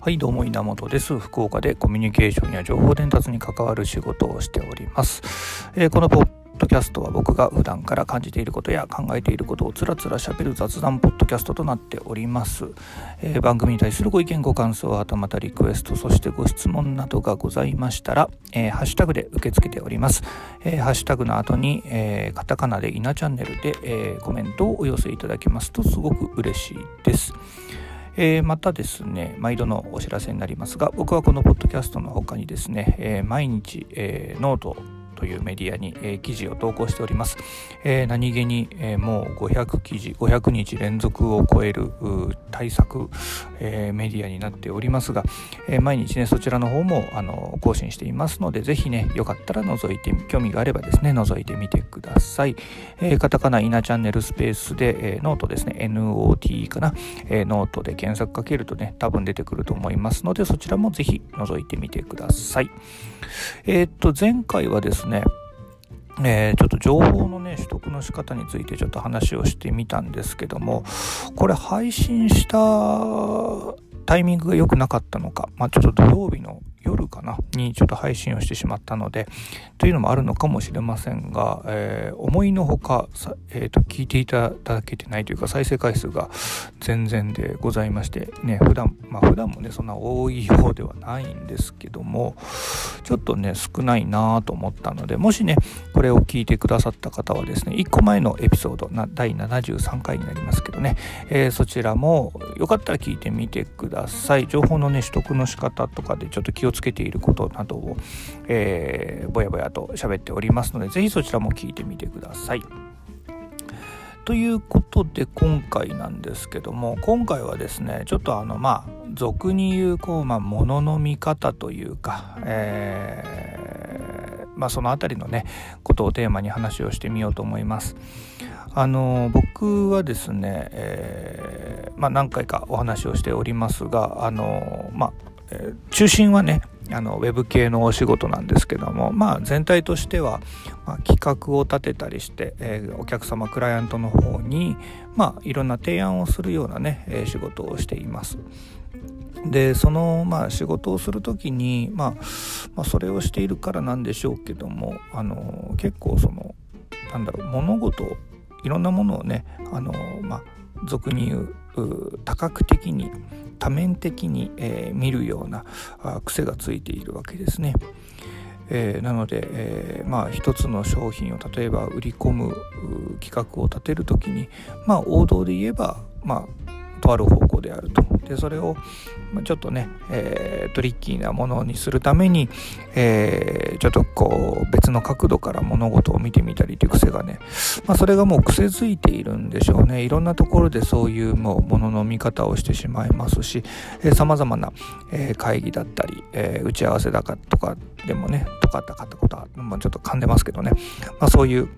はいどうも稲本です。福岡でコミュニケーションや情報伝達に関わる仕事をしております、えー、このポッドキャストは僕が普段から感じていることや考えていることをつらつらしゃべる雑談ポッドキャストとなっております、えー、番組に対するご意見ご感想はたまたリクエストそしてご質問などがございましたら、えー、ハッシュタグで受け付けております、えー、ハッシュタグの後に、えカタカナで稲チャンネルで、えコメントをお寄せいただけますとすごく嬉しいです。えー、またですね、毎度のお知らせになりますが、僕はこのポッドキャストの他にですね、えー、毎日、えー、ノートというメディアに、えー、記事を投稿しております。えー、何気に、えー、もう500記事、500日連続を超える対策、えメディアになっておりますが、え毎日ね、そちらの方もあの更新していますので、ぜひね、よかったら覗いて、興味があればですね、覗いてみてください。えカタカナイナチャンネルスペースで、えノートですね、 note かな、えノートで検索かけるとね、多分出てくると思いますので、そちらもぜひ覗いてみてください。えっと、前回はですね、えー、ちょっと情報のね、取得の仕方についてちょっと話をしてみたんですけども、これ配信したタイミングが良くなかったのか、まあ、ちょっと土曜日の夜かな？にちょっと配信をしてしまったのでというのもあるのかもしれませんが、えー、思いのほか、えーと、聞いていただけてないというか再生回数が全然でございましてね普段まあ普段もねそんな多いようではないんですけどもちょっとね少ないなと思ったのでもしねこれを聞いてくださった方はですね1個前のエピソードな第73回になりますけどね、えー、そちらもよかったら聞いてみてください。情報のね取得の仕方とかでちょっと気ををつけていることなどを、えー、ぼやぼやと喋っておりますので、ぜひそちらも聞いてみてください。ということで今回なんですけども今回はですねちょっとあのまあ俗に言うこうまあ物の見方というか、えー、まあその辺りのねことをテーマに話をしてみようと思います。あの僕はですね、えー、まあ、何回かお話をしておりますがあのまあえ、中心はねあのウェブ系のお仕事なんですけども、まあ、全体としては、まあ、企画を立てたりして、えー、お客様クライアントの方に、まあ、いろんな提案をするようなね、えー、仕事をしています。でその、まあ、仕事をする時に、まあ、まあ、それをしているからなんでしょうけどもあの結構そのなんだろう物事いろんなものをねあの、まあ、俗に言う多角的に多面的に、えー、見るようなあ癖がついているわけですね。えー、なので、えー、まあ一つの商品を例えば売り込む企画を立てる時にまあ王道で言えばまあある方向であると。でそれをちょっとね、えー、トリッキーなものにするために、えー、ちょっとこう別の角度から物事を見てみたりという癖がね、まあ、それがもう癖づいているんでしょうねいろんなところでそういうもうものの見方をしてしまいますしさまざまな、えー、会議だったり、え打ち合わせだかとかでもねとかったかったことは、まあ、ちょっと噛んでますけどね、まあ、そういう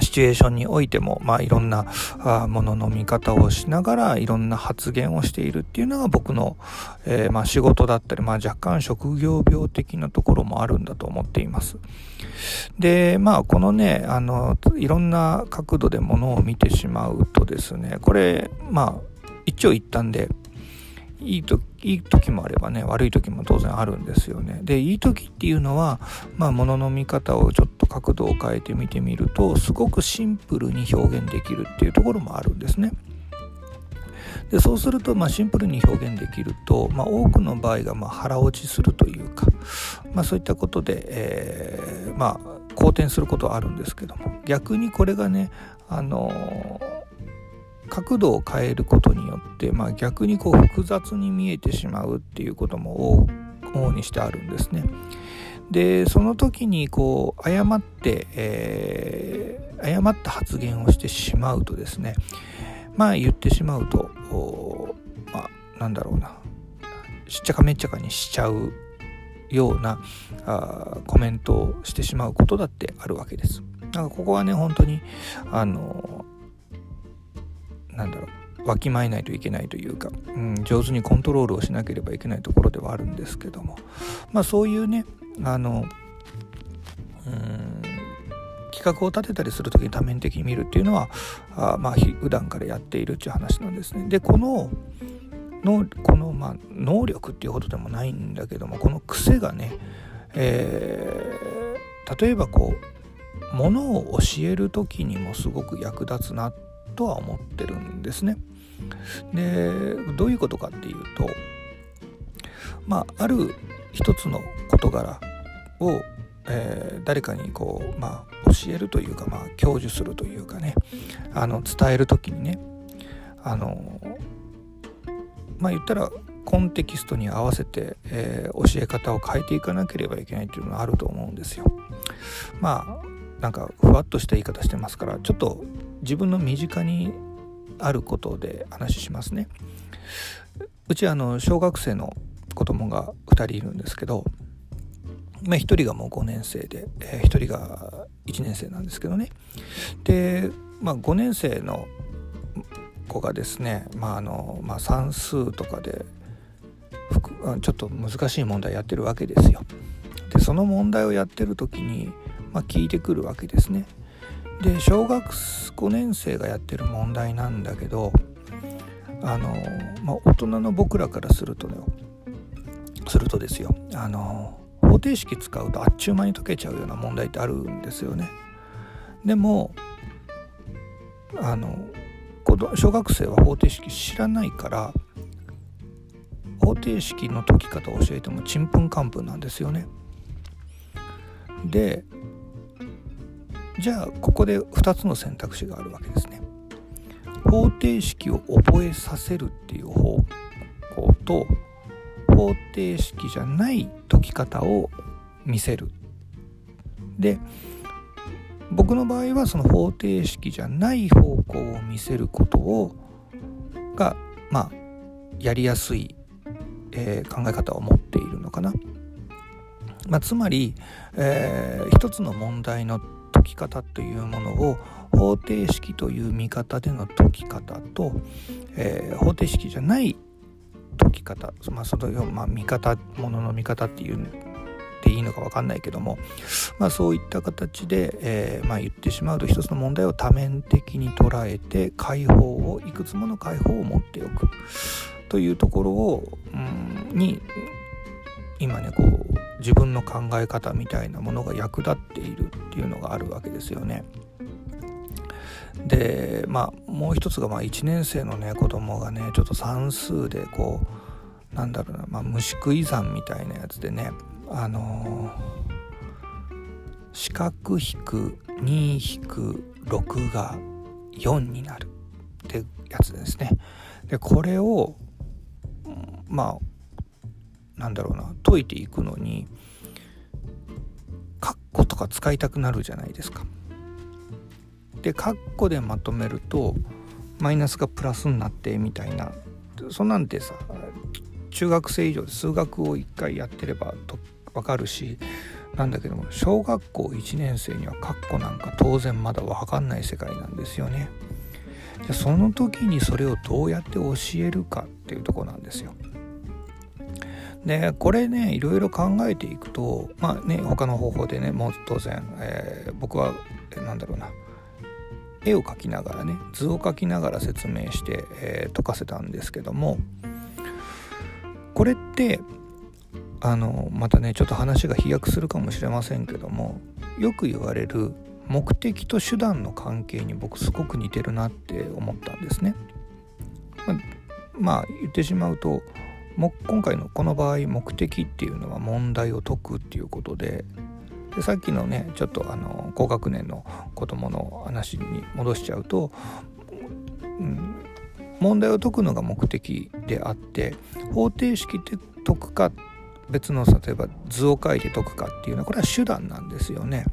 シチュエーションにおいても、まあ、いろんなものの見方をしながらいろんな発言をしているっていうのが僕の、えー、まあ、仕事だったり、まあ、若干職業病的なところもあるんだと思っています。でまあこのねあのいろんな角度でものを見てしまうとですねこれまあ一長一短でいいといい時もあればね悪い時も当然あるんですよねでいい時っていうのはまあ物の見方をちょっ角度を変えて見てみるとすごくシンプルに表現できるっていうところもあるんですねでそうすると、まあ、シンプルに表現できると、まあ、多くの場合がまあ腹落ちするというか、まあ、そういったことで、えー、まあ好転することはあるんですけども逆にこれがねあのー角度を変えることによって、まあ、逆にこう複雑に見えてしまうっていうことも往々にしてあるんですね。でその時にこう誤って、えー、誤った発言をしてしまうとですねまあ言ってしまうとまあなんだろうなしっちゃかめっちゃかにしちゃうようなあコメントをしてしまうことだってあるわけです。だからここはね本当にあのなんだろうわきまえないといけないというか、うん、上手にコントロールをしなければいけないところではあるんですけどもまあそういうねあのうん企画を立てたりする時に多面的に見るっていうのはあまあ普段からやっているっていう話なんですね。でこののこの、まあ、能力っていうことでもないんだけどもこの癖がね、えー、例えばこうものを教える時にもすごく役立つなとは思ってるんですね。でどういうことかっていうとまあある一つの事柄を、えー、誰かにこう、まあ、教えるというか、まあ、享受するというかねあの伝える時にねあのまあ言ったらコンテキストに合わせて、えー、教え方を変えていかなければいけないっていうのはあると思うんですよ。まあなんかふわっとした言い方してますからちょっと自分の身近にあることで話しますね。うちあの小学生の子供が2人いるんですけど、まあ、1人がもう5年生で、えー、1人が1年生なんですけどねで、まあ、5年生の子がですね、まああのまあ、算数とかでちょっと難しい問題やってるわけですよ。でその問題をやってる時に、まあ、聞いてくるわけですね。で小学5年生がやってる問題なんだけどあの、まあ、大人の僕らからするとねするとですよあの方程式使うとあっちゅう間に解けちゃうような問題ってあるんですよね。でもあの小学生は方程式知らないから方程式の解き方を教えてもちんぷんかんぷんなんですよね。でじゃあここで2つの選択肢があるわけですね。方程式を覚えさせるっていう方向と方程式じゃない解き方を見せる。で僕の場合はその方程式じゃない方向を見せることをがまあやりやすい、えー、考え方を持っているのかな。まあ、つまり、えー、一つの問題の解き方というものを方程式という見方での解き方と、えー、方程式じゃない解き方、まあ、その、まあ、見方ものの見方っていうっていいのか分かんないけども、まあ、そういった形で、えー、まあ、言ってしまうと一つの問題を多面的に捉えて解放をいくつもの解放を持っておくというところを、うん、に今ねこう自分の考え方みたいなものが役立っているっていうのがあるわけですよね。でまあもう一つがまあ1年生のね子供がねちょっと算数でこうなんだろうな、まあ、虫食い算みたいなやつでねあのー、四角引く2引く6が4になるってやつですね。でこれをまあなんだろうな解いていくのにカッコとか使いたくなるじゃないですか。でカッコでまとめるとマイナスがプラスになってみたいなそんなんてさ中学生以上で数学を1回やってればとわかるしなんだけども小学校1年生にはカッコなんか当然まだ分かんない世界なんですよね。じゃその時にそれをどうやって教えるかっていうとこなんですよ。でこれねいろいろ考えていくとまあね他の方法でねもう当然、えー、僕は何だろうな絵を描きながらね図を描きながら説明して、えー、解かせたんですけどもこれってあのまたねちょっと話が飛躍するかもしれませんけどもよく言われる目的と手段の関係に僕すごく似てるなって思ったんですね。ままあ言ってしまうとも今回のこの場合目的っていうのは問題を解くっていうことででさっきのねちょっとあの高学年の子供の話に戻しちゃうと、うん、問題を解くのが目的であって方程式で解くか別の例えば図を書いて解くかっていうのはこれは手段なんですよね。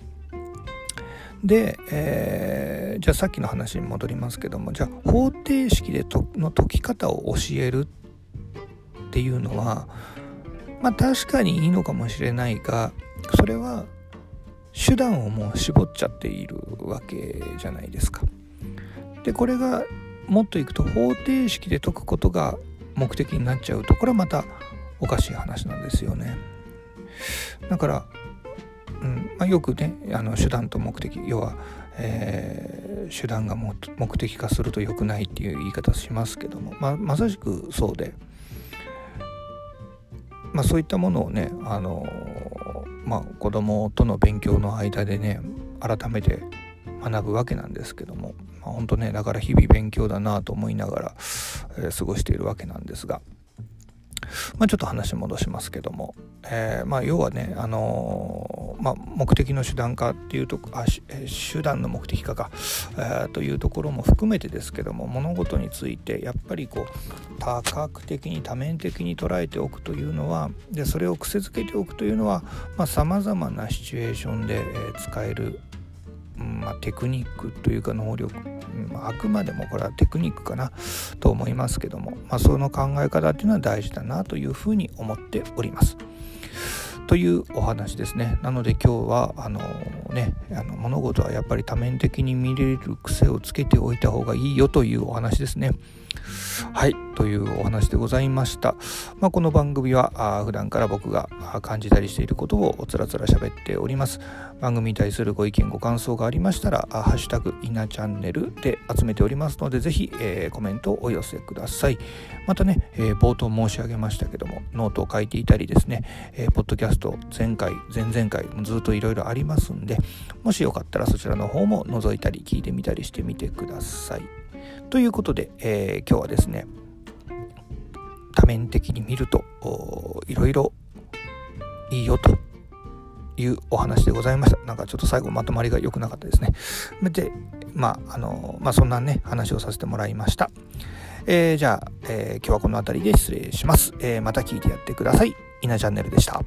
で、えー、じゃあさっきの話に戻りますけどもじゃあ方程式での解き方を教えるっていうのはまあ確かにいいのかもしれないがそれは手段をもう絞っちゃっているわけじゃないですか。でこれがもっといくと方程式で解くことが目的になっちゃうとこれはまたおかしい話なんですよね。だから、うんまあ、よくねあの手段と目的要は、えー、手段が目的化すると良くないっていう言い方しますけども、ままさしくそうで、まあ、そういったものをね、あのまあ、子供との勉強の間でね改めて学ぶわけなんですけども、まあ、本当ねだから日々勉強だなと思いながら、えー、過ごしているわけなんですが。まあ、ちょっと話戻しますけども、えー、まあ、要はね、あの、まあ、目的の手段化っていうとあ手段の目的化か、えー、というところも含めてですけども物事についてやっぱりこう多角的に多面的に捉えておくというのはでそれを癖づけておくというのはさまざ、まなシチュエーションで、え使えるまあ、テクニックというか能力、あ、あくまでもこれはテクニックかなと思いますけども、まあ、その考え方っていうのは大事だなというふうに思っております。というお話ですね。なので今日はあのねあの物事はやっぱり多面的に見れる癖をつけておいた方がいいよというお話ですね。はい、というお話でございました。まあ、この番組はあ普段から僕が感じたりしていることをつらつら喋っております。番組に対するご意見ご感想がありましたら「ハッシュタグイナチャンネル」で集めておりますのでぜひ、えー、コメントをお寄せください。またね、えー、冒頭申し上げましたけどもノートを書いていたりですね、えー、ポッドキャスト前回前々回ずっといろいろありますんでもしよかったらそちらの方も覗いたり聞いてみたりしてみてください。ということで、えー、今日はですね多面的に見るといろいろいいよというお話でございました。なんかちょっと最後まとまりが良くなかったですね。で、まあ、あの、まあ、そんなね、話をさせてもらいました。えー、じゃあ、えー、今日はこの辺りで失礼します。えー、また聞いてやってください。稲チャンネルでした。